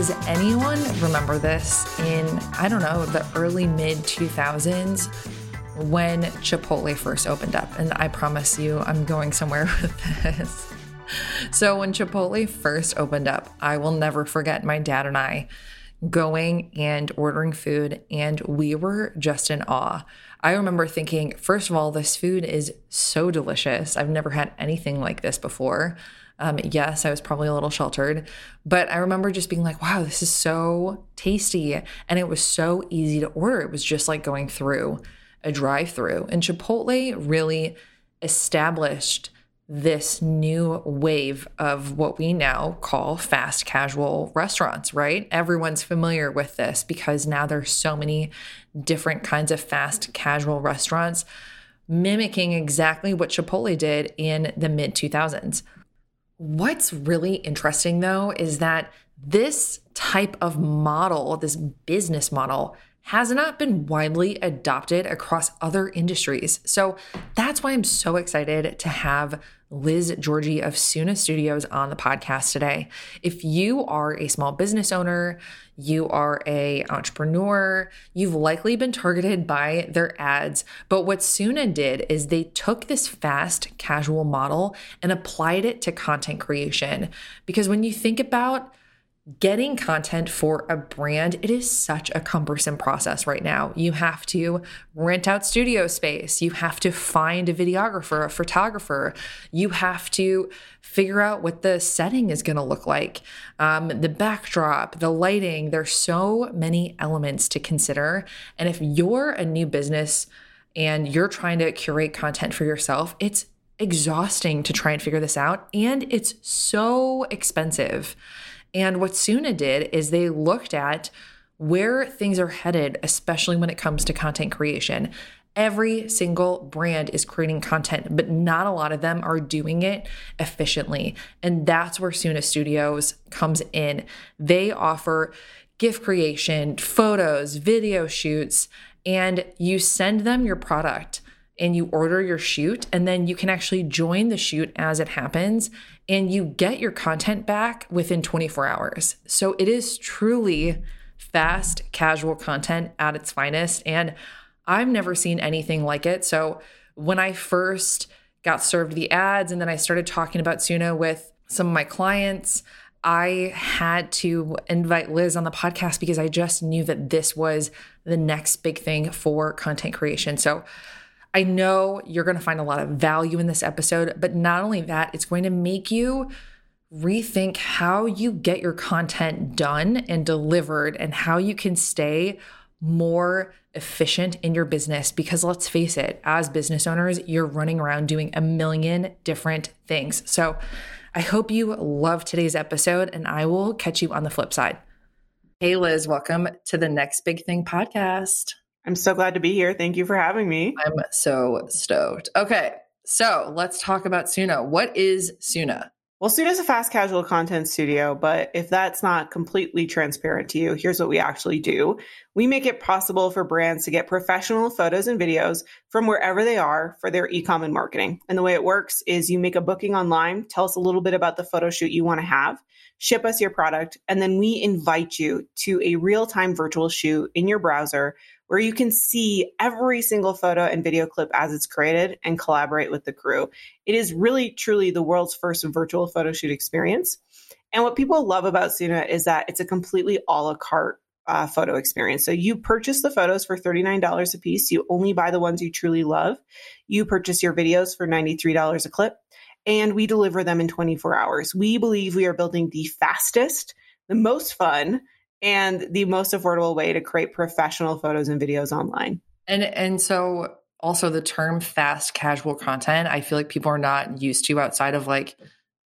does anyone remember this in, I don't know, the early mid 2000s when Chipotle first opened up? And I promise you, I'm going somewhere with this. So, when Chipotle first opened up, I will never forget my dad and I going and ordering food, and we were just in awe. I remember thinking, first of all, this food is so delicious. I've never had anything like this before. Um, yes, I was probably a little sheltered, but I remember just being like, wow, this is so tasty. And it was so easy to order. It was just like going through a drive through. And Chipotle really established this new wave of what we now call fast casual restaurants, right? Everyone's familiar with this because now there's so many different kinds of fast casual restaurants mimicking exactly what Chipotle did in the mid 2000s. What's really interesting though is that this type of model, this business model, has not been widely adopted across other industries. So that's why I'm so excited to have Liz Giorgi of Soona Studios on the podcast today. If you are a small business owner, you are a entrepreneur, you've likely been targeted by their ads. But what Soona did is they took this fast casual model and applied it to content creation. Because when you think about getting content for a brand, it is such a cumbersome process right now. You have to rent out studio space, you have to find a videographer, a photographer, you have to figure out what the setting is going to look like, um, the backdrop, the lighting. There's so many elements to consider. And if you're a new business and you're trying to curate content for yourself, it's exhausting to try and figure this out. And it's so expensive. And what Soona did is they looked at where things are headed, especially when it comes to content creation. Every single brand is creating content, but not a lot of them are doing it efficiently. And that's where Soona Studios comes in. They offer gift creation, photos, video shoots, and you send them your product and you order your shoot, and then you can actually join the shoot as it happens and you get your content back within 24 hours. So it is truly fast, casual content at its finest. And I've never seen anything like it. So when I first got served the ads and then I started talking about Soona with some of my clients, I had to invite Liz on the podcast because I just knew that this was the next big thing for content creation. So I know you're going to find a lot of value in this episode, but not only that, it's going to make you rethink how you get your content done and delivered and how you can stay more efficient in your business because let's face it, as business owners, you're running around doing a million different things. So I hope you love today's episode and I will catch you on the flip side. Hey, Liz, welcome to the Next Big Thing podcast. I'm so glad to be here. Thank you for having me. I'm so stoked. Okay, so let's talk about Soona. What is Soona? Well, Soona is a fast casual content studio, but if that's not completely transparent to you, here's what we actually do. We make it possible for brands to get professional photos and videos from wherever they are for their e-com and marketing. And the way it works is you make a booking online, tell us a little bit about the photo shoot you want to have, ship us your product, and then we invite you to a real-time virtual shoot in your browser where you can see every single photo and video clip as it's created and collaborate with the crew. It is really, truly the world's first virtual photo shoot experience. And what people love about Soona is that it's a completely a la carte uh, photo experience. So you purchase the photos for $39 a piece. You only buy the ones you truly love. You purchase your videos for $93 a clip, and we deliver them in 24 hours. We believe we are building the fastest, the most fun, and the most affordable way to create professional photos and videos online. And and so also the term fast casual content, I feel like people are not used to outside of like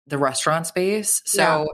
the restaurant space. So yeah.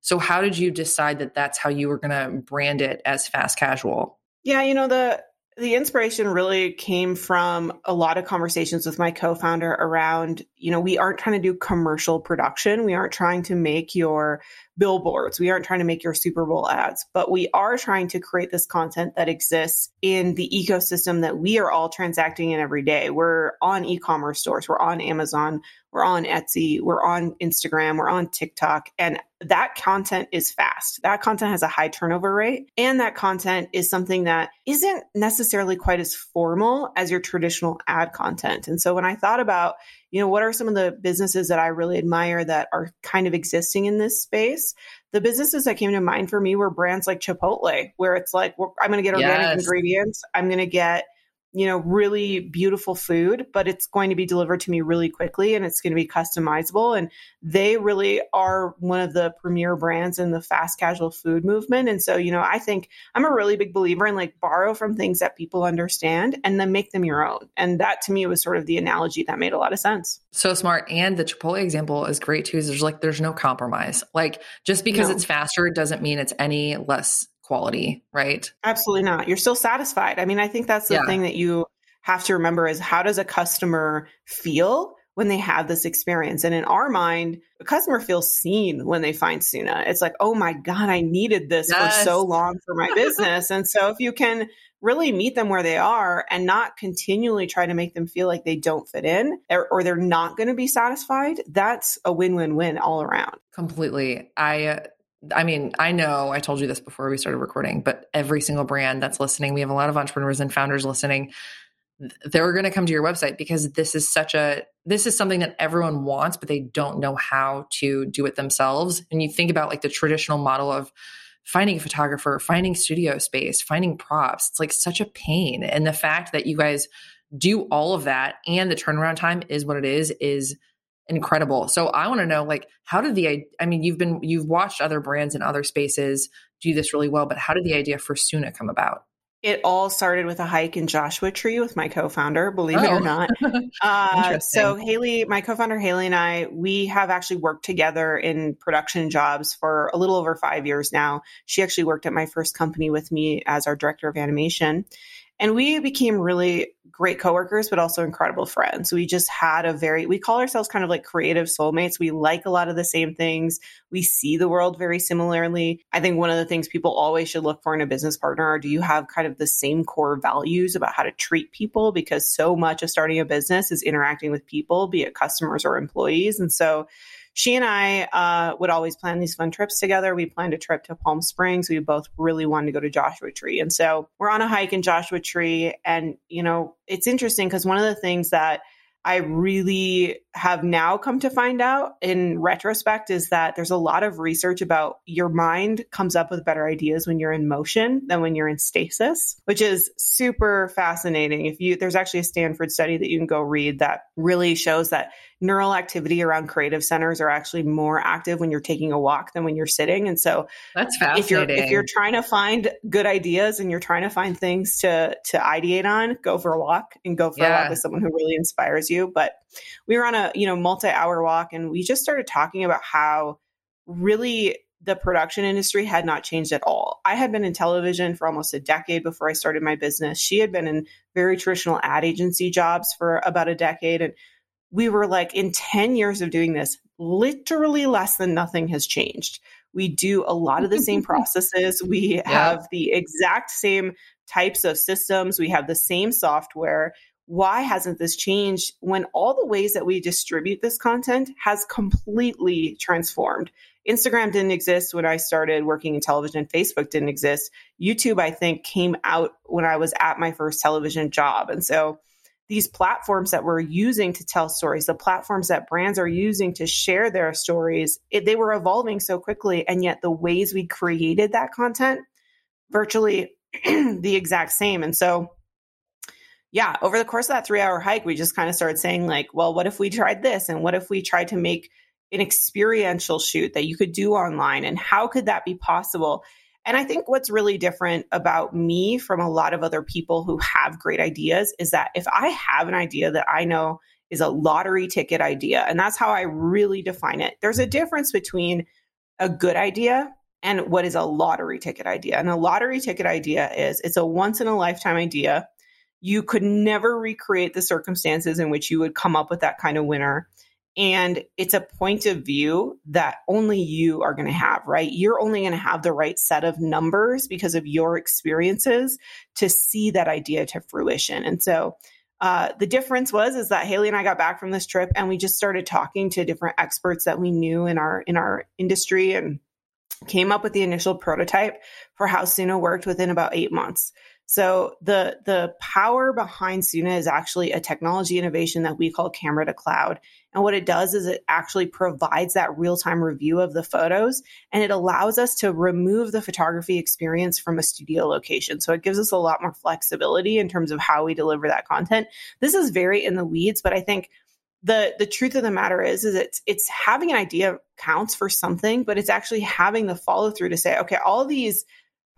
so how did you decide that that's how you were going to brand it as fast casual? Yeah, you know the the inspiration really came from a lot of conversations with my co-founder around, you know, we aren't trying to do commercial production. We aren't trying to make your billboards. We aren't trying to make your Super Bowl ads, but we are trying to create this content that exists in the ecosystem that we are all transacting in every day. We're on e-commerce stores, we're on Amazon, we're on Etsy, we're on Instagram, we're on TikTok, and that content is fast. That content has a high turnover rate, and that content is something that isn't necessarily quite as formal as your traditional ad content. And so when I thought about you know, what are some of the businesses that I really admire that are kind of existing in this space? The businesses that came to mind for me were brands like Chipotle, where it's like, I'm going to get organic yes. ingredients. I'm going to get you know, really beautiful food, but it's going to be delivered to me really quickly and it's going to be customizable. And they really are one of the premier brands in the fast casual food movement. And so, you know, I think I'm a really big believer in like borrow from things that people understand and then make them your own. And that to me was sort of the analogy that made a lot of sense. So smart. And the Chipotle example is great too. Is there's like, there's no compromise. Like just because no. it's faster doesn't mean it's any less quality, right? Absolutely not. You're still satisfied. I mean, I think that's the yeah. thing that you have to remember is how does a customer feel when they have this experience? And in our mind, a customer feels seen when they find Soona. It's like, oh my God, I needed this yes. for so long for my business. and so if you can really meet them where they are and not continually try to make them feel like they don't fit in or, or they're not going to be satisfied, that's a win win win all around. Completely. I I mean, I know I told you this before we started recording, but every single brand that's listening, we have a lot of entrepreneurs and founders listening. They're going to come to your website because this is such a this is something that everyone wants, but they don't know how to do it themselves. And you think about like the traditional model of finding a photographer, finding studio space, finding props. It's like such a pain. And the fact that you guys do all of that and the turnaround time is what it is is incredible. So I want to know like how did the I mean you've been you've watched other brands in other spaces do this really well, but how did the idea for Soona come about? It all started with a hike in Joshua Tree with my co-founder, believe oh. it or oh. not. Uh, so Hayley, my co-founder Hayley and I, we have actually worked together in production jobs for a little over five years now. She actually worked at my first company with me as our director of animation. And we became really great coworkers, but also incredible friends. We just had a very, we call ourselves kind of like creative soulmates. We like a lot of the same things. We see the world very similarly. I think one of the things people always should look for in a business partner are do you have kind of the same core values about how to treat people? Because so much of starting a business is interacting with people, be it customers or employees. And so, she and I uh, would always plan these fun trips together. We planned a trip to Palm Springs. We both really wanted to go to Joshua Tree. And so we're on a hike in Joshua Tree. And, you know, it's interesting because one of the things that I really have now come to find out in retrospect is that there's a lot of research about your mind comes up with better ideas when you're in motion than when you're in stasis, which is super fascinating. If you there's actually a Stanford study that you can go read that really shows that neural activity around creative centers are actually more active when you're taking a walk than when you're sitting. And so that's fascinating. If you're if you're trying to find good ideas and you're trying to find things to to ideate on, go for a walk and go for yeah. a walk with someone who really inspires you. But we were on a, you know, multi-hour walk and we just started talking about how really the production industry had not changed at all. I had been in television for almost a decade before I started my business. She had been in very traditional ad agency jobs for about a decade. And we were like, in 10 years of doing this, literally less than nothing has changed. We do a lot of the same processes. We yeah. have the exact same types of systems. We have the same software. Why hasn't this changed when all the ways that we distribute this content has completely transformed? Instagram didn't exist when I started working in television. Facebook didn't exist. YouTube, I think, came out when I was at my first television job. And so these platforms that we're using to tell stories, the platforms that brands are using to share their stories, it, they were evolving so quickly. And yet the ways we created that content, virtually the exact same. And so, yeah, over the course of that three hour hike, we just kind of started saying, like, well, what if we tried this? And what if we tried to make an experiential shoot that you could do online? And how could that be possible? And I think what's really different about me from a lot of other people who have great ideas is that if I have an idea that I know is a lottery ticket idea, and that's how I really define it, there's a difference between a good idea and what is a lottery ticket idea. And a lottery ticket idea is it's a once in a lifetime idea. You could never recreate the circumstances in which you would come up with that kind of winner And it's a point of view that only you are going to have, right? You're only going to have the right set of numbers because of your experiences to see that idea to fruition. And so uh, the difference was is that Hayley and I got back from this trip and we just started talking to different experts that we knew in our in our industry and came up with the initial prototype for how Soona worked within about eight months. So the the power behind Soona is actually a technology innovation that we call camera to cloud. And what it does is it actually provides that real-time review of the photos and it allows us to remove the photography experience from a studio location. So it gives us a lot more flexibility in terms of how we deliver that content. This is very in the weeds, but I think the the truth of the matter is is it's it's having an idea counts for something, but it's actually having the follow through to say, okay, all these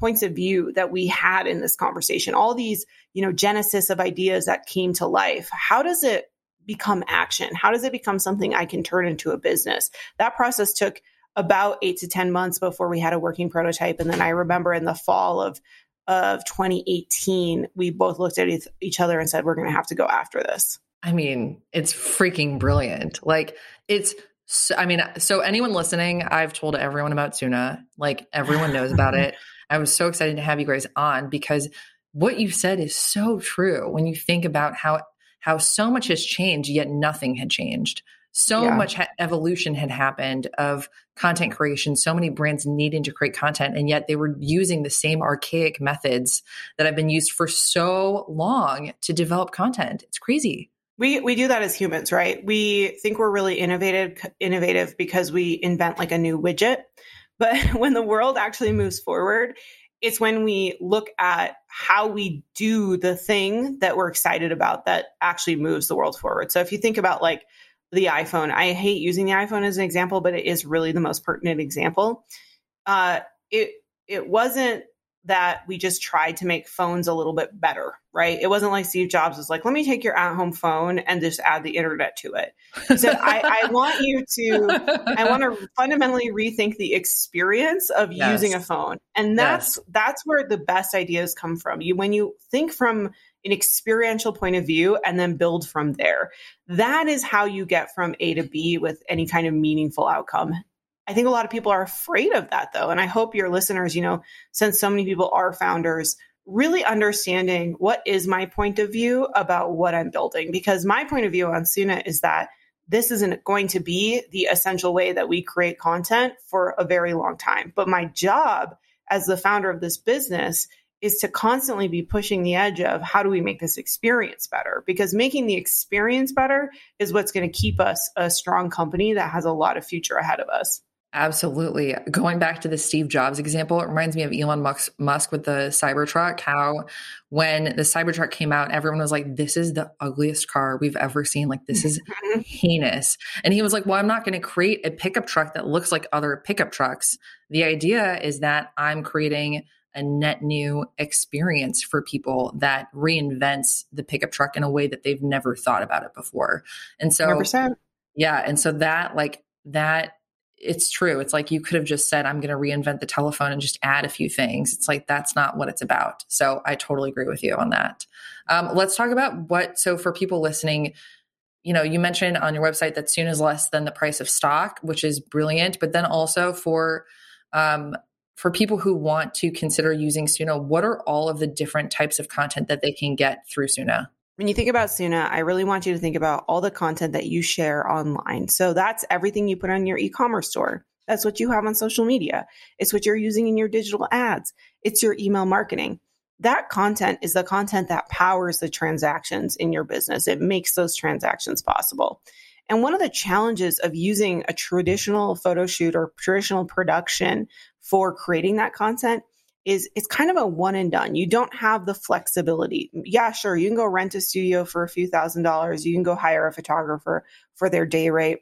points of view that we had in this conversation, all these, you know, genesis of ideas that came to life, how does it become action? How does it become something I can turn into a business? That process took about eight to 10 months before we had a working prototype. And then I remember in the fall of, of 2018, we both looked at each other and said, we're going to have to go after this. I mean, it's freaking brilliant. Like, it's so, I mean, so anyone listening, I've told everyone about Soona. Like, everyone knows about it. I was so excited to have you guys on because what you said is so true when you think about how how so much has changed yet nothing had changed. So yeah. much ha- evolution had happened of content creation so many brands needing to create content and yet they were using the same archaic methods that have been used for so long to develop content. It's crazy. We we do that as humans right? We think we're really innovative innovative because we invent like a new widget. But when the world actually moves forward, it's when we look at how we do the thing that we're excited about that actually moves the world forward. So if you think about like the iPhone, I hate using the iPhone as an example, but it is really the most pertinent example. Uh, it it wasn't that we just tried to make phones a little bit better, right? It wasn't like Steve Jobs was like, let me take your at home phone and just add the internet to it. So I, I, want you to, I want to fundamentally rethink the experience of yes. using a phone. And that's, yes. that's where the best ideas come from. You, when you think from an experiential point of view and then build from there, that is how you get from A to B with any kind of meaningful outcome. I think a lot of people are afraid of that though. And I hope your listeners, you know, since so many people are founders, really understanding what is my point of view about what I'm building. Because my point of view on Soona is that this isn't going to be the essential way that we create content for a very long time. But my job as the founder of this business is to constantly be pushing the edge of how do we make this experience better? Because making the experience better is what's going to keep us a strong company that has a lot of future ahead of us. Absolutely. Going back to the Steve Jobs example, it reminds me of Elon Musk with the Cybertruck. How, when the Cybertruck came out, everyone was like, This is the ugliest car we've ever seen. Like, this is heinous. And he was like, Well, I'm not going to create a pickup truck that looks like other pickup trucks. The idea is that I'm creating a net new experience for people that reinvents the pickup truck in a way that they've never thought about it before. And so, 100%. yeah. And so that, like, that it's true. It's like you could have just said, I'm going to reinvent the telephone and just add a few things. It's like that's not what it's about. So I totally agree with you on that. Um, let's talk about what, so for people listening, you know, you mentioned on your website that Soona is less than the price of stock, which is brilliant. But then also for, um, for people who want to consider using Soona, what are all of the different types of content that they can get through Soona? When you think about Soona, I really want you to think about all the content that you share online. So that's everything you put on your e commerce store. That's what you have on social media. It's what you're using in your digital ads. It's your email marketing. That content is the content that powers the transactions in your business. It makes those transactions possible. And one of the challenges of using a traditional photo shoot or traditional production for creating that content is it's kind of a one and done. You don't have the flexibility. Yeah, sure, you can go rent a studio for a few thousand dollars. You can go hire a photographer for their day rate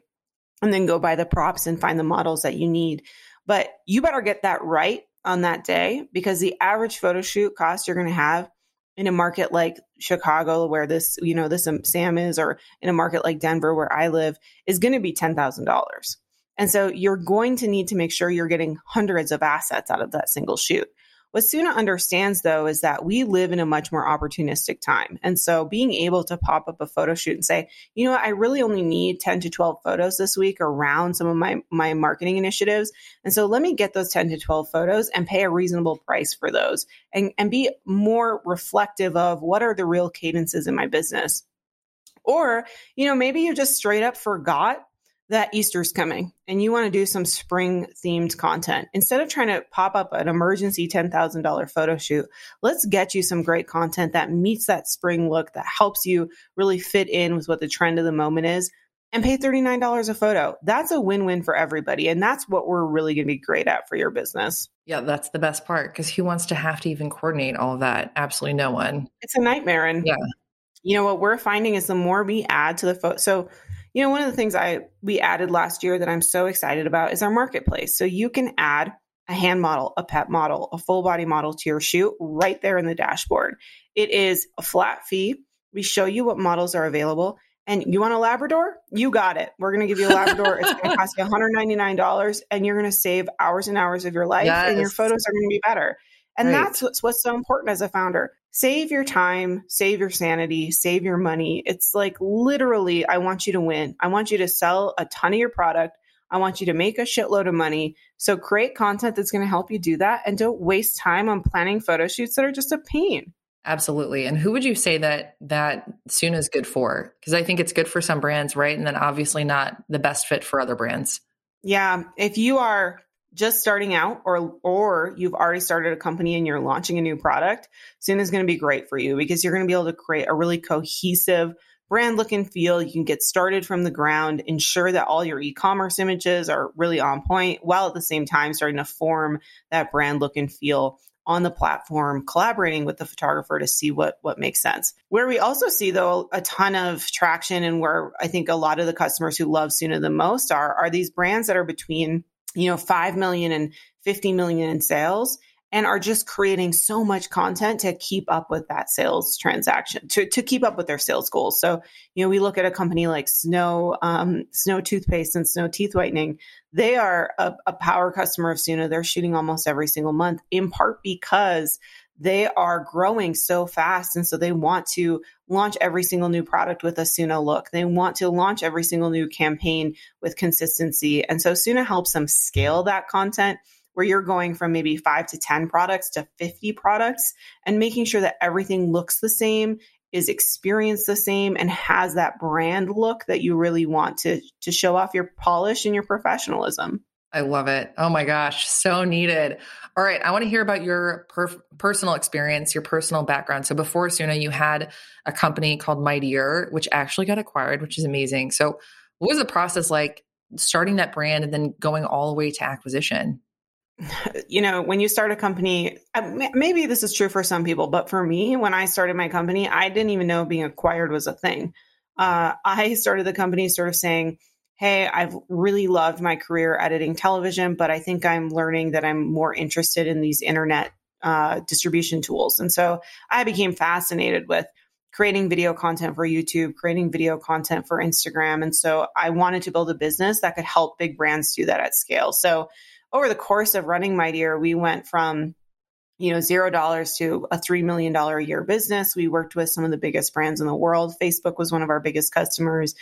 and then go buy the props and find the models that you need. But you better get that right on that day because the average photo shoot cost you're going to have in a market like Chicago, where this, you know, this um, Sam is, or in a market like Denver, where I live, is going to be $10,000. And so you're going to need to make sure you're getting hundreds of assets out of that single shoot. What Soona understands though is that we live in a much more opportunistic time. And so being able to pop up a photo shoot and say, you know what, I really only need 10 to 12 photos this week around some of my, my marketing initiatives. And so let me get those 10 to 12 photos and pay a reasonable price for those and, and be more reflective of what are the real cadences in my business. Or, you know, maybe you just straight up forgot that Easter's coming and you want to do some spring themed content, instead of trying to pop up an emergency $10,000 photo shoot, let's get you some great content that meets that spring look that helps you really fit in with what the trend of the moment is and pay $39 a photo. That's a win win for everybody. And that's what we're really going to be great at for your business. Yeah, that's the best part because who wants to have to even coordinate all that? Absolutely no one. It's a nightmare. And, yeah. you know, what we're finding is the more we add to the photo, so you know, one of the things I we added last year that I'm so excited about is our marketplace. So you can add a hand model, a pet model, a full body model to your shoot right there in the dashboard. It is a flat fee. We show you what models are available. And you want a Labrador? You got it. We're going to give you a Labrador. it's going to cost you $199 and you're going to save hours and hours of your life yes. and your photos are going to be better. And right. that's what's, what's so important as a founder save your time, save your sanity, save your money. It's like literally, I want you to win. I want you to sell a ton of your product. I want you to make a shitload of money. So create content that's going to help you do that and don't waste time on planning photo shoots that are just a pain. Absolutely. And who would you say that that Soona is good for? Because I think it's good for some brands, right? And then obviously not the best fit for other brands. Yeah. If you are just starting out or or you've already started a company and you're launching a new product, Soona is going to be great for you because you're going to be able to create a really cohesive brand look and feel. You can get started from the ground, ensure that all your e-commerce images are really on point, while at the same time starting to form that brand look and feel on the platform, collaborating with the photographer to see what what makes sense. Where we also see though a ton of traction and where I think a lot of the customers who love Soona the most are are these brands that are between you know, 5 million and 50 million in sales and are just creating so much content to keep up with that sales transaction to, to keep up with their sales goals. So you know we look at a company like snow um, snow toothpaste and snow teeth whitening. They are a, a power customer of Soona. They're shooting almost every single month in part because they are growing so fast. And so they want to launch every single new product with a Soona look. They want to launch every single new campaign with consistency. And so Soona helps them scale that content where you're going from maybe five to 10 products to 50 products and making sure that everything looks the same, is experienced the same, and has that brand look that you really want to, to show off your polish and your professionalism. I love it. Oh my gosh, so needed. All right, I want to hear about your per- personal experience, your personal background. So before Soona, you had a company called Mighteor, which actually got acquired, which is amazing. So what was the process like starting that brand and then going all the way to acquisition? You know, when you start a company, uh, maybe this is true for some people, but for me, when I started my company, I didn't even know being acquired was a thing. Uh, I started the company sort of saying, hey, I've really loved my career editing television, but I think I'm learning that I'm more interested in these internet uh, distribution tools. And so I became fascinated with creating video content for YouTube, creating video content for Instagram. And so I wanted to build a business that could help big brands do that at scale. So over the course of running Mighteor, we went from you know, zero dollars to a $3 million a year business. We worked with some of the biggest brands in the world. Facebook was one of our biggest customers.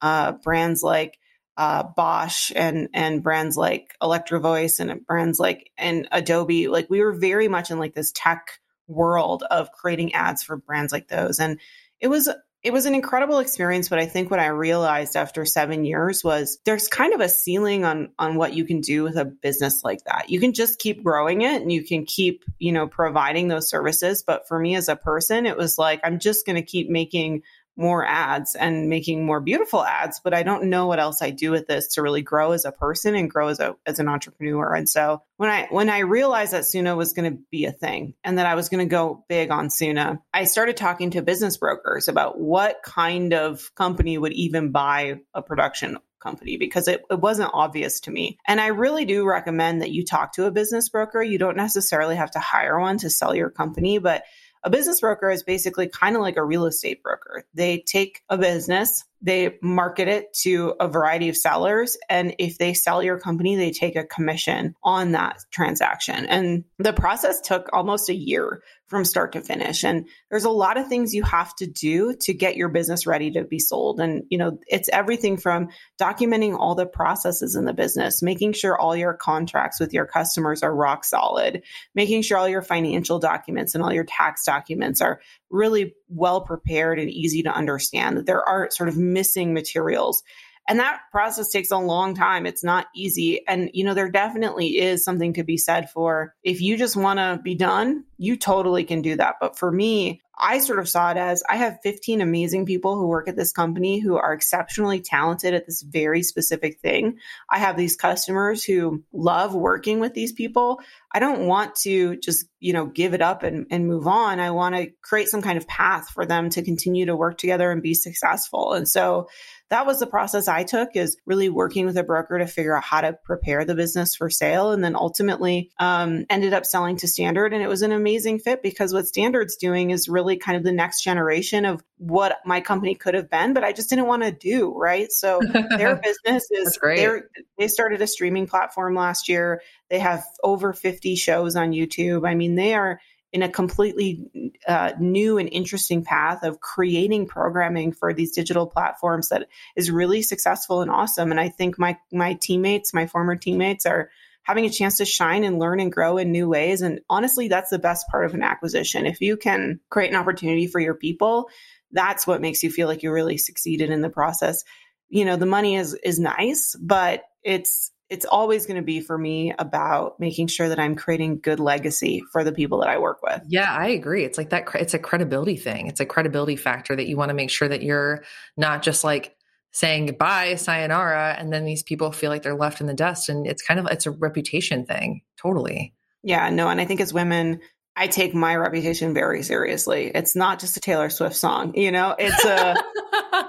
Uh, brands like uh, Bosch and and brands like Electro Voice and brands like and Adobe. Like we were very much in like this tech world of creating ads for brands like those, and it was it was an incredible experience. But I think what I realized after seven years was there's kind of a ceiling on on what you can do with a business like that. You can just keep growing it and you can keep you know providing those services. But for me as a person, it was like I'm just going to keep making more ads and making more beautiful ads but i don't know what else i do with this to really grow as a person and grow as a as an entrepreneur and so when i when i realized that Soona was going to be a thing and that i was going to go big on Soona i started talking to business brokers about what kind of company would even buy a production company because it, it wasn't obvious to me. And I really do recommend that you talk to a business broker. You don't necessarily have to hire one to sell your company, but a business broker is basically kind of like a real estate broker. They take a business, they market it to a variety of sellers. And if they sell your company, they take a commission on that transaction. And the process took almost a year from start to finish. And there's a lot of things you have to do to get your business ready to be sold. And, you know, it's everything from documenting all the processes in the business, making sure all your contracts with your customers are rock solid, making sure all your financial documents and all your tax documents are really well prepared and easy to understand, that there aren't sort of missing materials and that process takes a long time. It's not easy. And, you know, there definitely is something to be said for if you just want to be done, you totally can do that. But for me, I sort of saw it as I have 15 amazing people who work at this company who are exceptionally talented at this very specific thing. I have these customers who love working with these people. I don't want to just, you know, give it up and, and move on. I want to create some kind of path for them to continue to work together and be successful. And so that was the process I took is really working with a broker to figure out how to prepare the business for sale. And then ultimately um, ended up selling to Standard. And it was an amazing fit because what Standard's doing is really kind of the next generation of what my company could have been, but I just didn't want to do. Right. So their business is great. they started a streaming platform last year. They have over 50 shows on YouTube. I mean, they are in a completely uh, new and interesting path of creating programming for these digital platforms that is really successful and awesome. And I think my my teammates, my former teammates, are having a chance to shine and learn and grow in new ways. And honestly, that's the best part of an acquisition. If you can create an opportunity for your people, that's what makes you feel like you really succeeded in the process. You know, the money is is nice, but it's it's always going to be for me about making sure that I'm creating good legacy for the people that I work with. Yeah, I agree. It's like that it's a credibility thing. It's a credibility factor that you want to make sure that you're not just like saying goodbye, sayonara, and then these people feel like they're left in the dust and it's kind of it's a reputation thing. Totally. Yeah, no, and I think as women, I take my reputation very seriously. It's not just a Taylor Swift song, you know. It's a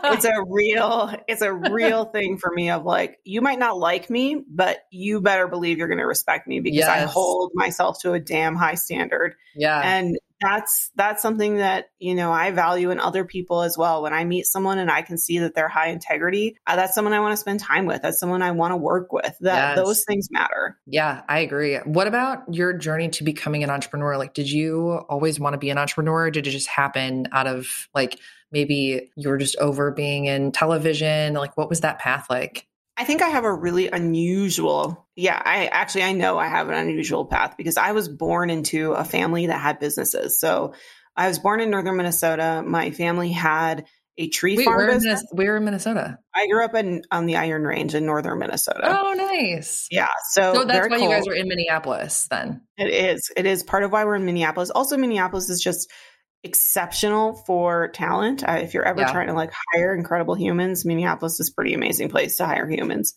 it's a real it's a real thing for me of like you might not like me, but you better believe you're going to respect me because yes. I hold myself to a damn high standard. Yeah. And that's that's something that you know I value in other people as well. When I meet someone and I can see that they're high integrity, uh, that's someone I want to spend time with. That's someone I want to work with. That yes. those things matter. Yeah, I agree. What about your journey to becoming an entrepreneur? Like, did you always want to be an entrepreneur? did it just happen out of like maybe you were just over being in television? Like, what was that path like? I think I have a really unusual, yeah, I actually I know I have an unusual path because I was born into a family that had businesses. So I was born in northern Minnesota. My family had a tree Wait, farm where business. In, where in Minnesota? I grew up in on the Iron Range in northern Minnesota. Oh, nice. Yeah. So, so that's why cold. you guys are in Minneapolis then. It is. It is part of why we're in Minneapolis. Also, Minneapolis is just exceptional for talent. Uh, if you're ever yeah. trying to like hire incredible humans, Minneapolis is pretty amazing place to hire humans.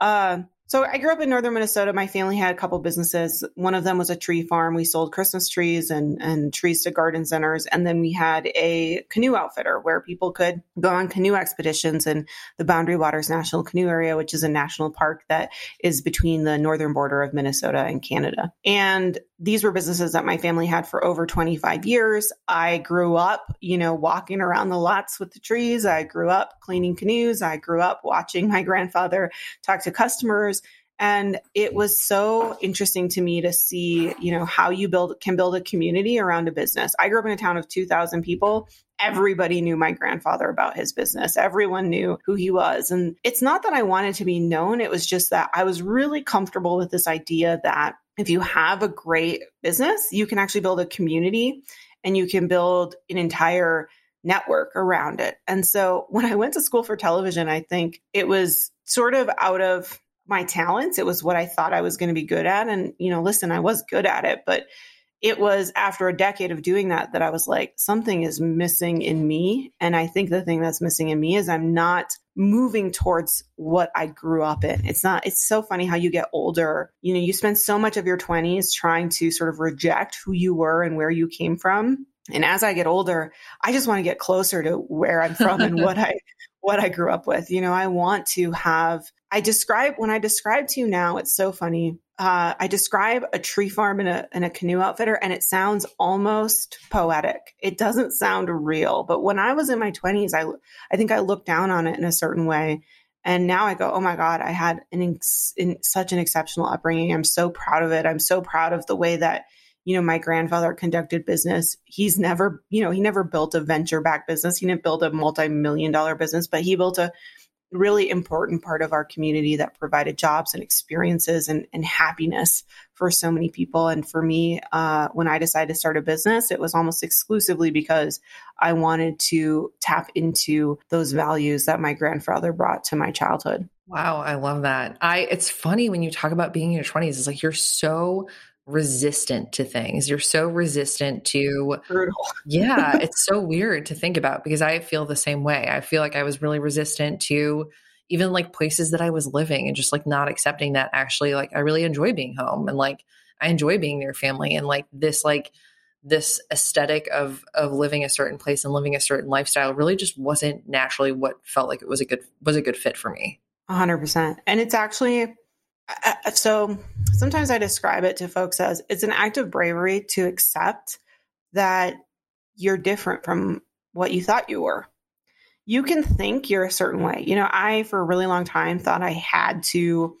Uh, so I grew up in northern Minnesota. My family had a couple businesses. One of them was a tree farm. We sold Christmas trees and, and trees to garden centers. And then we had a canoe outfitter where people could go on canoe expeditions in the Boundary Waters National Canoe Area, which is a national park that is between the northern border of Minnesota and Canada. And these were businesses that my family had for over 25 years. I grew up, you know, walking around the lots with the trees. I grew up cleaning canoes. I grew up watching my grandfather talk to customers. And it was so interesting to me to see, you know, how you build can build a community around a business. I grew up in a town of 2000 people. Everybody knew my grandfather about his business. Everyone knew who he was. And it's not that I wanted to be known. It was just that I was really comfortable with this idea that if you have a great business, you can actually build a community and you can build an entire network around it. And so when I went to school for television, I think it was sort of out of my talents. It was what I thought I was going to be good at. And, you know, listen, I was good at it, but it was after a decade of doing that that I was like, something is missing in me. And I think the thing that's missing in me is I'm not moving towards what I grew up in. It's not, it's so funny how you get older. You know, you spend so much of your 20s trying to sort of reject who you were and where you came from. And as I get older, I just want to get closer to where I'm from and what I what I grew up with. You know, I want to have I describe when I describe to you now, it's so funny. uh, I describe a tree farm in a, in a canoe outfitter and it sounds almost poetic. It doesn't sound real. But when I was in my 20s, I, I think I looked down on it in a certain way. And now I go, oh my God, I had an ex- such an exceptional upbringing. I'm so proud of it. I'm so proud of the way that you know, my grandfather conducted business. He's never, you know, he never built a venture backed business. He didn't build a multi million dollar business, but he built a really important part of our community that provided jobs and experiences and, and happiness for so many people. And for me, uh, when I decided to start a business, it was almost exclusively because I wanted to tap into those values that my grandfather brought to my childhood. Wow, I love that. I it's funny when you talk about being in your 20s, it's like you're so resistant to things. You're so resistant to brutal. yeah, it's so weird to think about because I feel the same way. I feel like I was really resistant to even like places that I was living and just like not accepting that actually like I really enjoy being home and like I enjoy being near family and like this like this aesthetic of of living a certain place and living a certain lifestyle really just wasn't naturally what felt like it was a good was a good fit for me. 100%. And it's actually so sometimes I describe it to folks as it's an act of bravery to accept that you're different from what you thought you were. You can think you're a certain way. You know, I, for a really long time, thought I had to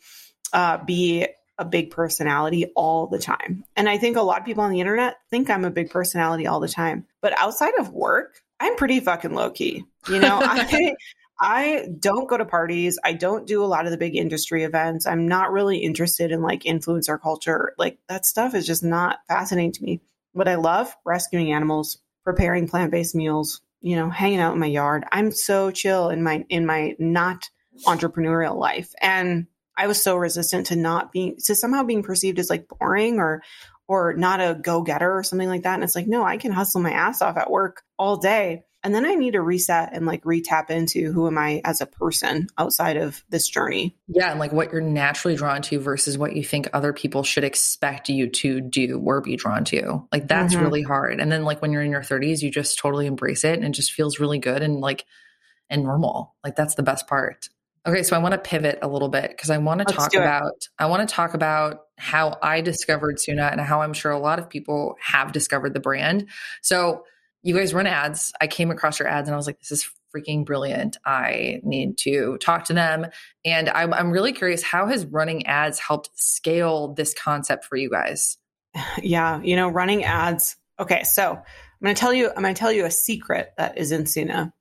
uh, be a big personality all the time. And I think a lot of people on the internet think I'm a big personality all the time. But outside of work, I'm pretty fucking low key. You know, I, I don't go to parties. I don't do a lot of the big industry events. I'm not really interested in like influencer culture. Like that stuff is just not fascinating to me. What I love, rescuing animals, preparing plant-based meals, you know, hanging out in my yard. I'm so chill in my in my not entrepreneurial life. And I was so resistant to not being to somehow being perceived as like boring or or not a go-getter or something like that. And it's like, no, I can hustle my ass off at work all day and then I need to reset and like retap into who am I as a person outside of this journey. Yeah. And like what you're naturally drawn to versus what you think other people should expect you to do or be drawn to. Like that's mm-hmm. really hard. And then like when you're in your 30s, you just totally embrace it and it just feels really good and like and normal. Like that's the best part. Okay, so I want to pivot a little bit because I want to talk about I want to talk about how I discovered Soona and how I'm sure a lot of people have discovered the brand. So you guys run ads. I came across your ads and I was like, this is freaking brilliant. I need to talk to them. And I'm, I'm really curious how has running ads helped scale this concept for you guys? Yeah, you know, running ads. Okay, so I'm going to tell you, I'm going to tell you a secret that is in Soona.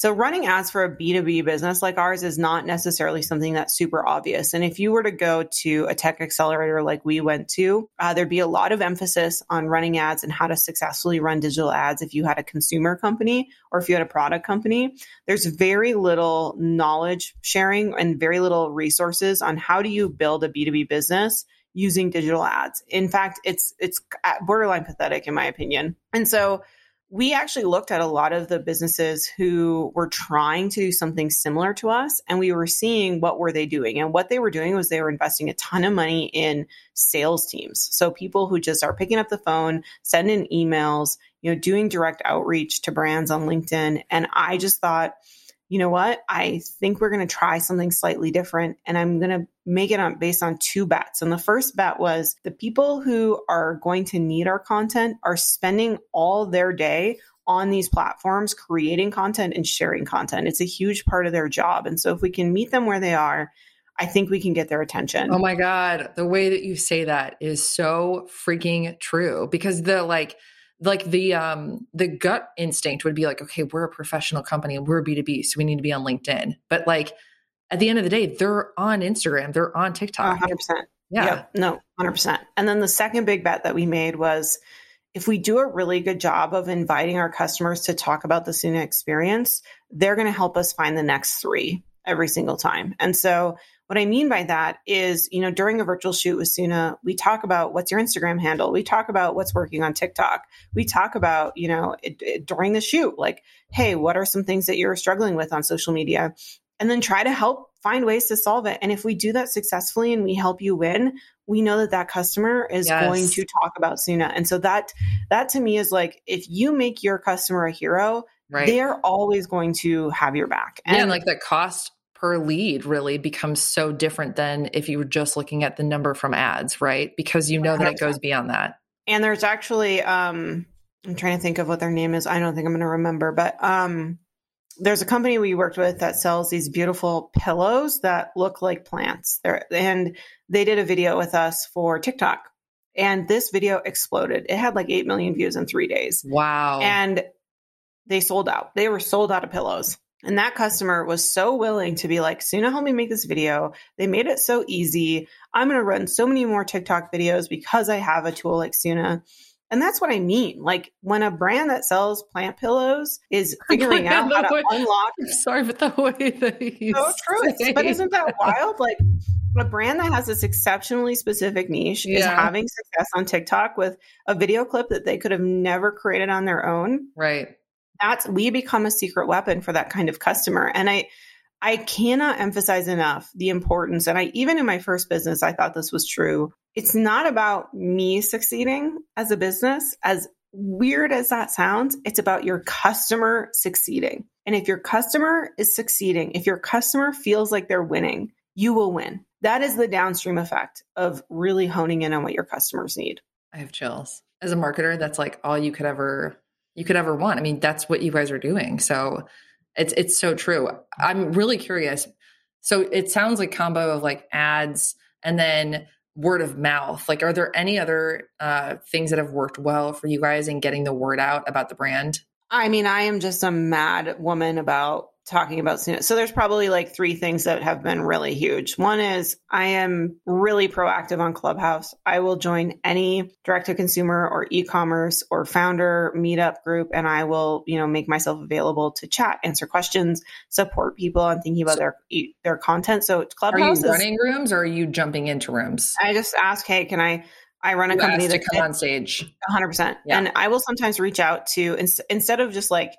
So running ads for a B2B business like ours is not necessarily something that's super obvious. And if you were to go to a tech accelerator like we went to, uh, there'd be a lot of emphasis on running ads and how to successfully run digital ads if you had a consumer company or if you had a product company. There's very little knowledge sharing and very little resources on how do you build a B2B business using digital ads. In fact, it's it's borderline pathetic in my opinion. And so we actually looked at a lot of the businesses who were trying to do something similar to us and we were seeing what were they doing. And what they were doing was they were investing a ton of money in sales teams. So people who just are picking up the phone sending emails you know doing direct outreach to brands on linkedin. And i just thought you know what? I think we're going to try something slightly different and I'm going to make it on based on two bets. And the first bet was the people who are going to need our content are spending all their day on these platforms creating content and sharing content. It's a huge part of their job. And so if we can meet them where they are, I think we can get their attention. Oh my God. The way that you say that is so freaking true because the like, like the um the gut instinct would be like okay we're a professional company we're b2b so we need to be on linkedin. But like at the end of the day they're on instagram they're on tiktok. 100% yeah. Yep. no 100% and then the second big bet that we made was if we do a really good job of inviting our customers to talk about the Soona experience they're going to help us find the next three every single time. And so what I mean by that is, you know, during a virtual shoot with Soona, we talk about what's your Instagram handle. We talk about what's working on TikTok. We talk about, you know, it, it, during the shoot, like, hey, what are some things that you're struggling with on social media? And then try to help find ways to solve it. And if we do that successfully and we help you win, we know that that customer is yes. going to talk about Soona. And so that, that to me is like, if you make your customer a hero, right. they're always going to have your back. And yeah, like the cost per lead really becomes so different than if you were just looking at the number from ads, right? Because you know that it goes beyond that. And there's actually um I'm trying to think of what their name is. I don't think I'm going to remember, but um there's a company we worked with that sells these beautiful pillows that look like plants. They're, and they did a video with us for TikTok. And this video exploded. It had like 8 million views in three days. Wow. And they sold out. They were sold out of pillows. And that customer was so willing to be like, Soona, help me make this video. They made it so easy. I'm going to run so many more TikTok videos because I have a tool like Soona. And that's what I mean. Like when a brand that sells plant pillows is figuring out how to way, unlock. I'm sorry, but the way that you so true. But isn't that wild? Like a brand that has this exceptionally specific niche yeah. is having success on TikTok with a video clip that they could have never created on their own. Right that's we become a secret weapon for that kind of customer. And I I cannot emphasize enough the importance. And I even in my first business, I thought this was true. It's not about me succeeding as a business, as weird as that sounds, it's about your customer succeeding. And if your customer is succeeding, if your customer feels like they're winning, you will win. That is the downstream effect of really honing in on what your customers need. I have chills. As a marketer, that's like all you could ever you could ever want. I mean, that's what you guys are doing. So it's it's so true. I'm really curious. So it sounds like combo of like ads and then word of mouth. Like, are there any other uh, things that have worked well for you guys in getting the word out about the brand? I mean, I am just a mad woman about talking about Soona. So there's probably like three things that have been really huge. One is I am really proactive on Clubhouse. I will join any direct to consumer or e-commerce or founder meetup group and I will, you know, make myself available to chat, answer questions, support people on thinking about so, their their content. So Clubhouse Are you running is, rooms or are you jumping into rooms? I just ask, "Hey, can I I run a you company that come on stage. 100%. Yeah. And I will sometimes reach out to instead of just like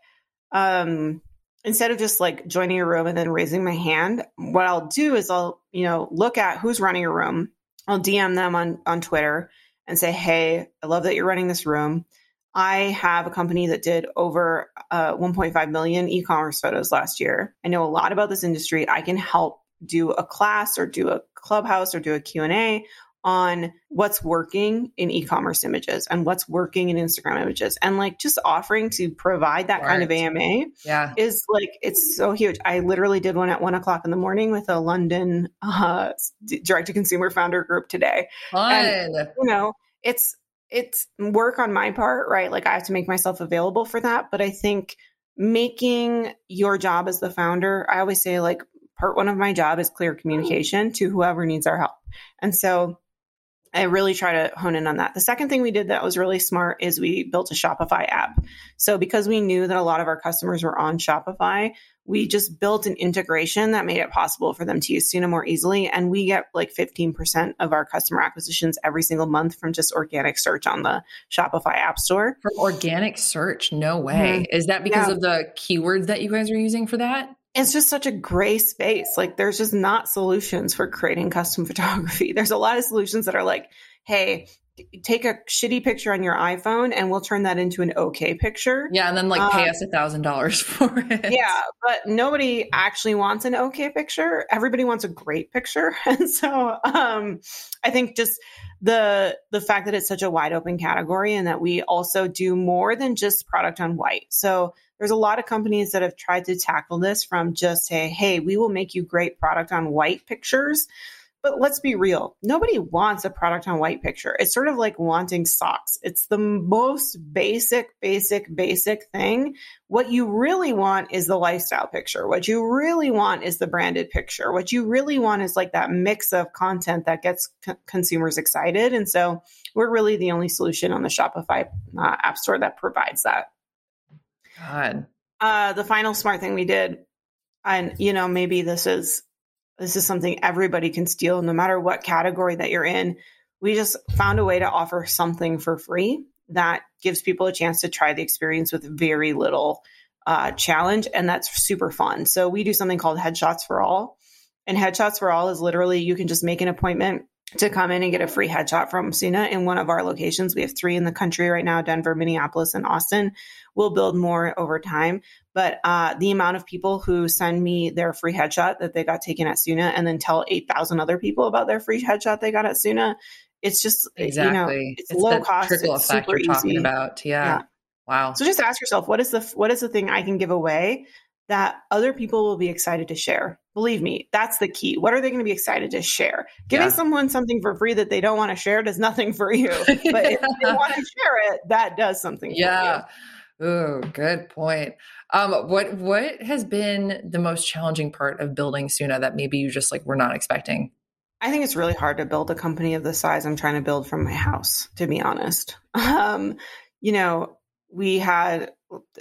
um instead of just like joining a room and then raising my hand, what I'll do is I'll, you know, look at who's running a room. I'll DM them on on Twitter and say, "Hey, I love that you're running this room. I have a company that did over uh, 1.5 million e-commerce photos last year. I know a lot about this industry. I can help do a class or do a clubhouse or do a Q&A on what's working in e-commerce images and what's working in Instagram images and like just offering to provide that right. kind of AMA yeah. is like it's so huge. I literally did one at one o'clock in the morning with a London uh, direct to consumer founder group today. Fun. And, you know, it's it's work on my part, right? Like I have to make myself available for that. But I think making your job as the founder, I always say like part one of my job is clear communication to whoever needs our help. And so I really try to hone in on that. The second thing we did that was really smart is we built a Shopify app. So because we knew that a lot of our customers were on Shopify, we just built an integration that made it possible for them to use Soona more easily. And we get like 15% of our customer acquisitions every single month from just organic search on the Shopify app store. From organic search? No way. Mm-hmm. Is that because yeah. of the keywords that you guys are using for that? It's just such a gray space. Like there's just not solutions for creating custom photography. There's a lot of solutions that are like, hey, take a shitty picture on your iPhone and we'll turn that into an okay picture. Yeah, and then like pay um, us a thousand dollars for it. Yeah, but nobody actually wants an okay picture. Everybody wants a great picture. And so um I think just the the fact that it's such a wide open category and that we also do more than just product on white. So there's a lot of companies that have tried to tackle this from just say, hey, we will make you great product on white pictures. But let's be real. Nobody wants a product on white picture. It's sort of like wanting socks. It's the most basic, basic, basic thing. What you really want is the lifestyle picture. What you really want is the branded picture. What you really want is like that mix of content that gets c- consumers excited. And so we're really the only solution on the Shopify uh, app store that provides that. God. Uh, the final smart thing we did, and you know, maybe this is this is something everybody can steal, no matter what category that you're in. We just found a way to offer something for free that gives people a chance to try the experience with very little uh, challenge, and that's super fun. So we do something called Headshots for All, and Headshots for All is literally you can just make an appointment to come in and get a free headshot from Soona in one of our locations. We have three in the country right now Denver, Minneapolis, and Austin. We'll build more over time. But uh, the amount of people who send me their free headshot that they got taken at Soona and then tell 8,000 other people about their free headshot they got at Soona, it's just, exactly. you know, it's, it's low cost. Trickle it's effect super you're talking about. Yeah. yeah. Wow. So just ask yourself, what is the what is the thing I can give away that other people will be excited to share? Believe me, that's the key. What are they going to be excited to share? Giving yeah. someone something for free that they don't want to share does nothing for you. But if they want to share it, that does something yeah. Oh, good point. Um, what what has been the most challenging part of building Soona that maybe you just like were not expecting? I think it's really hard to build a company of the size I'm trying to build from my house, to be honest. Um, you know, we had,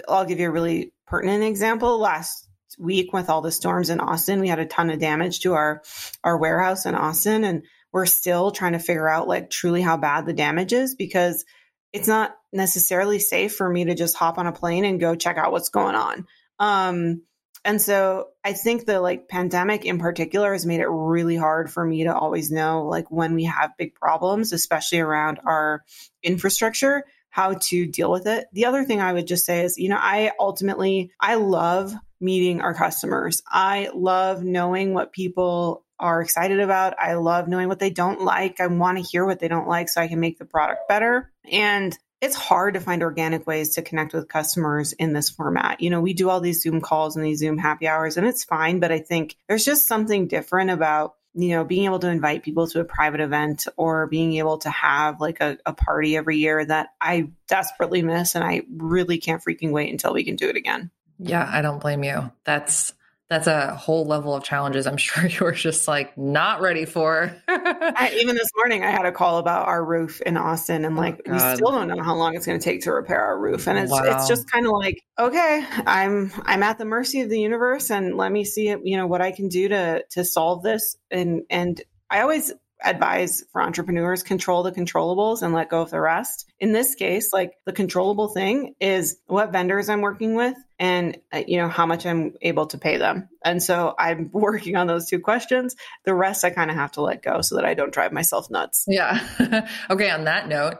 I'll give you a really pertinent example. Last week with all the storms in Austin, we had a ton of damage to our, our warehouse in Austin. And we're still trying to figure out like truly how bad the damage is because it's not necessarily safe for me to just hop on a plane and go check out what's going on. Um, and so I think the like pandemic in particular has made it really hard for me to always know like when we have big problems, especially around our infrastructure, how to deal with it. The other thing I would just say is, you know, I ultimately, I love meeting our customers. I love knowing what people are excited about. I love knowing what they don't like. I want to hear what they don't like so I can make the product better. And it's hard to find organic ways to connect with customers in this format. You know, we do all these Zoom calls and these Zoom happy hours and it's fine, but I think there's just something different about you know, being able to invite people to a private event or being able to have like a, a party every year that I desperately miss. And I really can't freaking wait until we can do it again. Yeah, I don't blame you. That's that's a whole level of challenges I'm sure you were just like not ready for. I, even this morning, I had a call about our roof in Austin, and oh, like oh, we still don't know how long it's going to take to repair our roof, and it's wow. it's just kind of like okay, I'm I'm at the mercy of the universe, and let me see you know what I can do to to solve this, and and I always advise for entrepreneurs control the controllables and let go of the rest. In this case, like the controllable thing is what vendors I'm working with and uh, you know how much I'm able to pay them. And so I'm working on those two questions. The rest I kind of have to let go so that I don't drive myself nuts. Yeah. okay, on that note,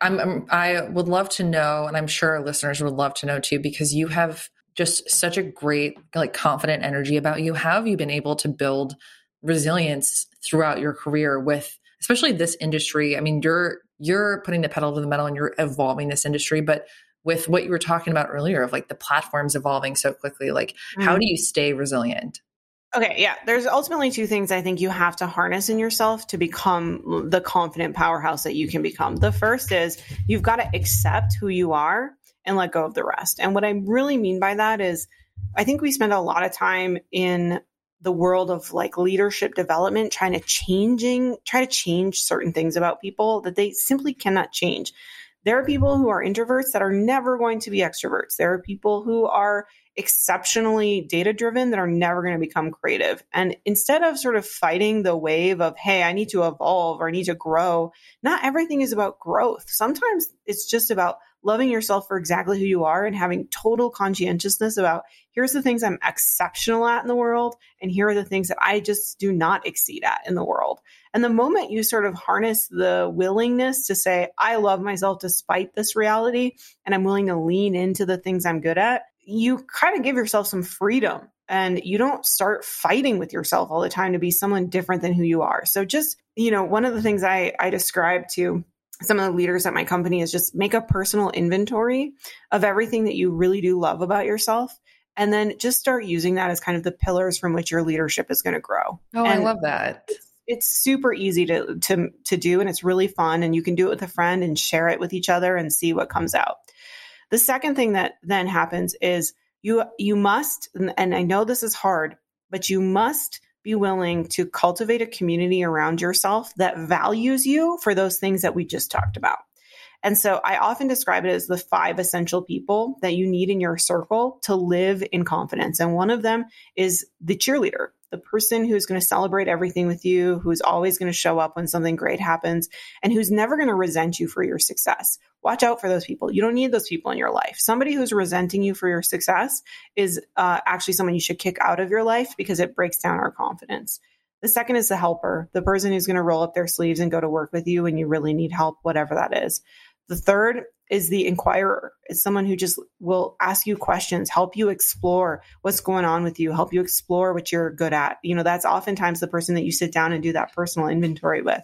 I'm, I'm I would love to know and I'm sure our listeners would love to know too because you have just such a great like confident energy about you. How have you been able to build resilience throughout your career with especially this industry. I mean, you're you're putting the pedal to the metal and you're evolving this industry, but with what you were talking about earlier of like the platforms evolving so quickly, like mm-hmm. how do you stay resilient? Okay, yeah. There's ultimately two things I think you have to harness in yourself to become the confident powerhouse that you can become. The first is you've got to accept who you are and let go of the rest. And what I really mean by that is I think we spend a lot of time in the world of like leadership development trying to changing try to change certain things about people that they simply cannot change there are people who are introverts that are never going to be extroverts. There are people who are exceptionally data driven that are never going to become creative. And instead of sort of fighting the wave of hey i need to evolve or i need to grow not everything is about growth. Sometimes it's just about loving yourself for exactly who you are and having total conscientiousness about here's the things I'm exceptional at in the world, and here are the things that I just do not exceed at in the world. And the moment you sort of harness the willingness to say, I love myself despite this reality, and I'm willing to lean into the things I'm good at, you kind of give yourself some freedom and you don't start fighting with yourself all the time to be someone different than who you are. So just, you know, one of the things I, I describe to some of the leaders at my company is just make a personal inventory of everything that you really do love about yourself and then just start using that as kind of the pillars from which your leadership is going to grow. Oh, and I love that. It's, it's super easy to to to do and it's really fun and you can do it with a friend and share it with each other and see what comes out. The second thing that then happens is you you must and I know this is hard, but you must be willing to cultivate a community around yourself that values you for those things that we just talked about. And so I often describe it as the five essential people that you need in your circle to live in confidence. And one of them is the cheerleader, the person who's going to celebrate everything with you, who's always going to show up when something great happens, and who's never going to resent you for your success. Watch out for those people. You don't need those people in your life. Somebody who's resenting you for your success is uh, actually someone you should kick out of your life because it breaks down our confidence. The second is the helper, the person who's going to roll up their sleeves and go to work with you when you really need help, whatever that is. The third is the inquirer. is someone who just will ask you questions, help you explore what's going on with you, help you explore what you're good at. You know, that's oftentimes the person that you sit down and do that personal inventory with.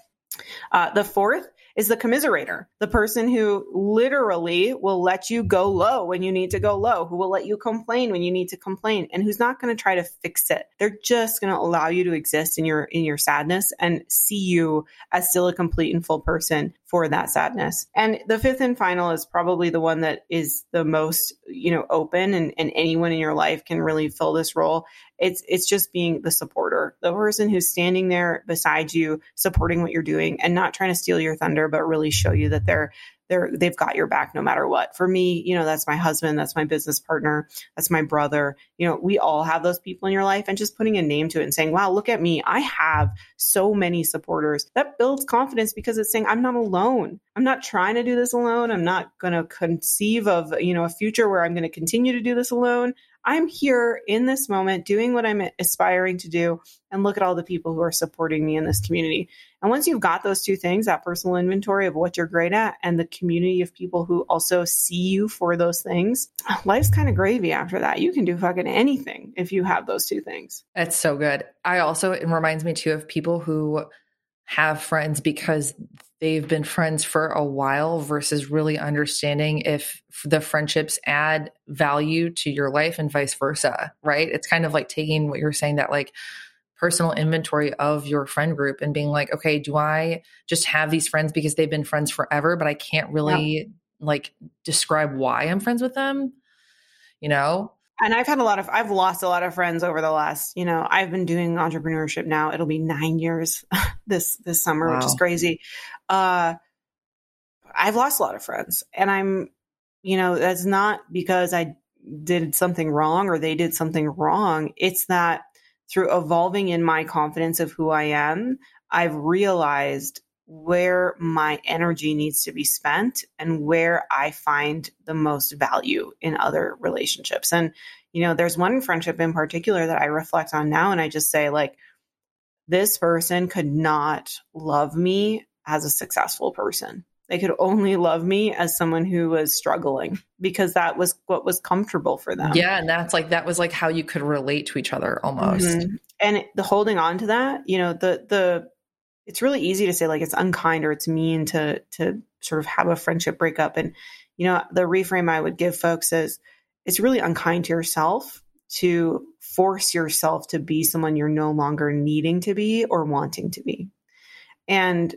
Uh, the fourth is the commiserator, the person who literally will let you go low when you need to go low, who will let you complain when you need to complain, and who's not going to try to fix it. They're just going to allow you to exist in your in your sadness and see you as still a complete and full person for that sadness. And the fifth and final is probably the one that is the most, you know, open and, and anyone in your life can really fill this role. It's it's just being the supporter, the person who's standing there beside you, supporting what you're doing and not trying to steal your thunder, but really show you that they're they're they've got your back no matter what. For me, you know, that's my husband, that's my business partner, that's my brother. You know, we all have those people in your life and just putting a name to it and saying, "Wow, look at me. I have so many supporters." That builds confidence because it's saying, "I'm not alone. I'm not trying to do this alone. I'm not going to conceive of, you know, a future where I'm going to continue to do this alone. I'm here in this moment doing what I'm aspiring to do. And look at all the people who are supporting me in this community. And once you've got those two things, that personal inventory of what you're great at and the community of people who also see you for those things, life's kind of gravy after that. You can do fucking anything if you have those two things. That's so good. I also, it reminds me too of people who have friends because they've been friends for a while versus really understanding if the friendships add value to your life and vice versa, right? It's kind of like taking what you're saying that like personal inventory of your friend group and being like, okay, do I just have these friends because they've been friends forever, but I can't really yeah. like describe why I'm friends with them? You know? And I've had a lot of, I've lost a lot of friends over the last, you know, I've been doing entrepreneurship now. It'll be nine years this, this summer, wow. which is crazy. Uh, I've lost a lot of friends and I'm, you know, that's not because I did something wrong or they did something wrong. It's that through evolving in my confidence of who I am, I've realized where my energy needs to be spent and where I find the most value in other relationships. And, you know, there's one friendship in particular that I reflect on now and I just say, like, this person could not love me as a successful person. They could only love me as someone who was struggling because that was what was comfortable for them. Yeah. And that's like, that was like how you could relate to each other almost. Mm-hmm. And the holding on to that, you know, the, the, it's really easy to say like it's unkind or it's mean to, to sort of have a friendship breakup. And, you know, the reframe I would give folks is it's really unkind to yourself to force yourself to be someone you're no longer needing to be or wanting to be. And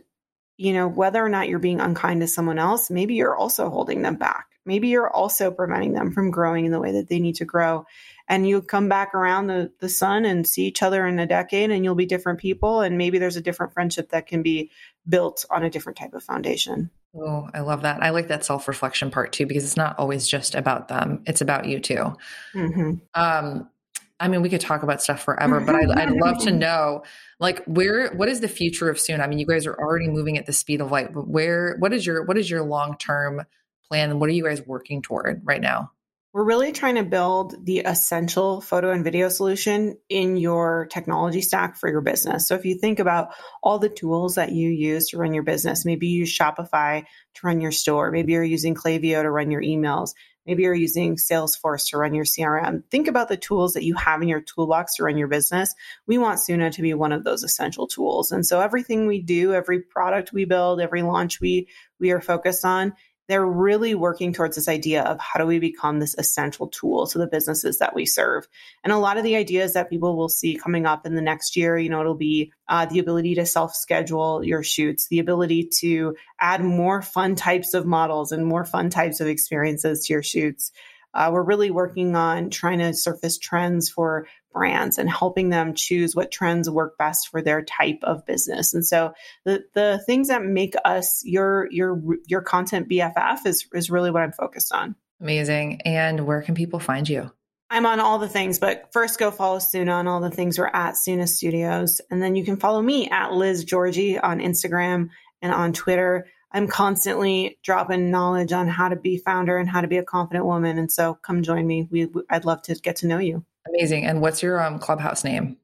you know, whether or not you're being unkind to someone else, maybe you're also holding them back. Maybe you're also preventing them from growing in the way that they need to grow. And you come back around the, the sun and see each other in a decade and you'll be different people. And maybe there's a different friendship that can be built on a different type of foundation. Oh, I love that. I like that self reflection part too, because it's not always just about them, it's about you too. Mm-hmm. Um, I mean, we could talk about stuff forever, but I'd, I'd, love to know, like, where, what is the future of Soona? I mean, you guys are already moving at the speed of light, but where, what is your, what is your long term plan? What are you guys working toward right now? We're really trying to build the essential photo and video solution in your technology stack for your business. So if you think about all the tools that you use to run your business, maybe you use Shopify to run your store, maybe you're using Klaviyo to run your emails, Maybe you're using Salesforce to run your CRM. Think about the tools that you have in your toolbox to run your business. We want Soona to be one of those essential tools. And so everything we do, every product we build, every launch we we are focused on they're really working towards this idea of how do we become this essential tool to the businesses that we serve. And a lot of the ideas that people will see coming up in the next year, you know, it'll be uh, the ability to self schedule your shoots, the ability to add more fun types of models and more fun types of experiences to your shoots. Uh, we're really working on trying to surface trends for brands and helping them choose what trends work best for their type of business. And so the the things that make us your your your content BFF is is really what I'm focused on. Amazing. And where can people find you? I'm on all the things, but first go follow Soona on all the things. We're at Soona Studios. And then you can follow me at Liz Giorgi on Instagram and on Twitter. I'm constantly dropping knowledge on how to be founder and how to be a confident woman. And so come join me. We, I'd love to get to know you. Amazing. And what's your um, clubhouse name?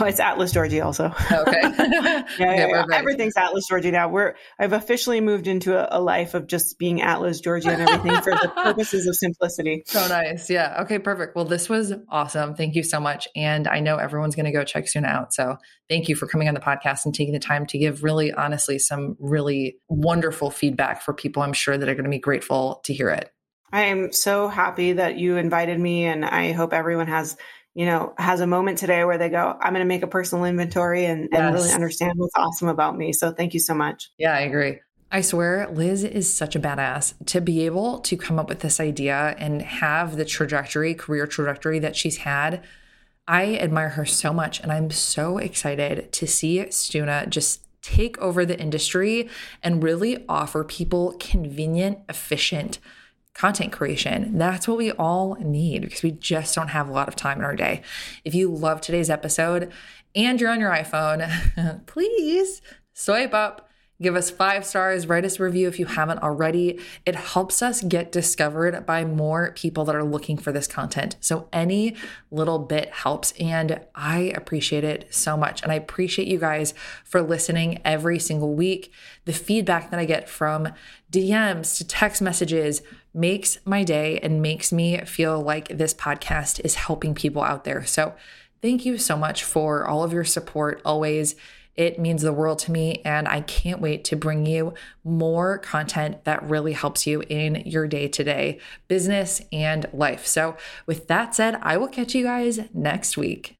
Oh, it's at Liz Giorgi also. Okay. yeah, yeah, yeah. everything's at Liz Giorgi now. We're I've officially moved into a, a, life of just being at Liz Giorgi and everything for the purposes of simplicity. So nice. Yeah. Okay, perfect. Well, this was awesome. Thank you so much. And I know everyone's going to go check Soona out. So thank you for coming on the podcast and taking the time to give really honestly some really wonderful feedback for people I'm sure that are going to be grateful to hear it. I am so happy that you invited me and I hope everyone has you know, has a moment today where they go, I'm going to make a personal inventory and, yes. and really understand what's awesome about me. So thank you so much. Yeah, I agree. I swear, Liz is such a badass to be able to come up with this idea and have the trajectory, career trajectory that she's had. I admire her so much, and I'm so excited to see Soona just take over the industry and really offer people convenient, efficient, content creation. That's what we all need because we just don't have a lot of time in our day. If you love today's episode and you're on your iPhone, please swipe up Give us five stars, write us a review if you haven't already. It helps us get discovered by more people that are looking for this content. So any little bit helps. And I appreciate it so much. And I appreciate you guys for listening every single week. The feedback that I get from DMs to text messages makes my day and makes me feel like this podcast is helping people out there. So thank you so much for all of your support always. It means the world to me, and I can't wait to bring you more content that really helps you in your day to day business and life. So, with that said, I will catch you guys next week.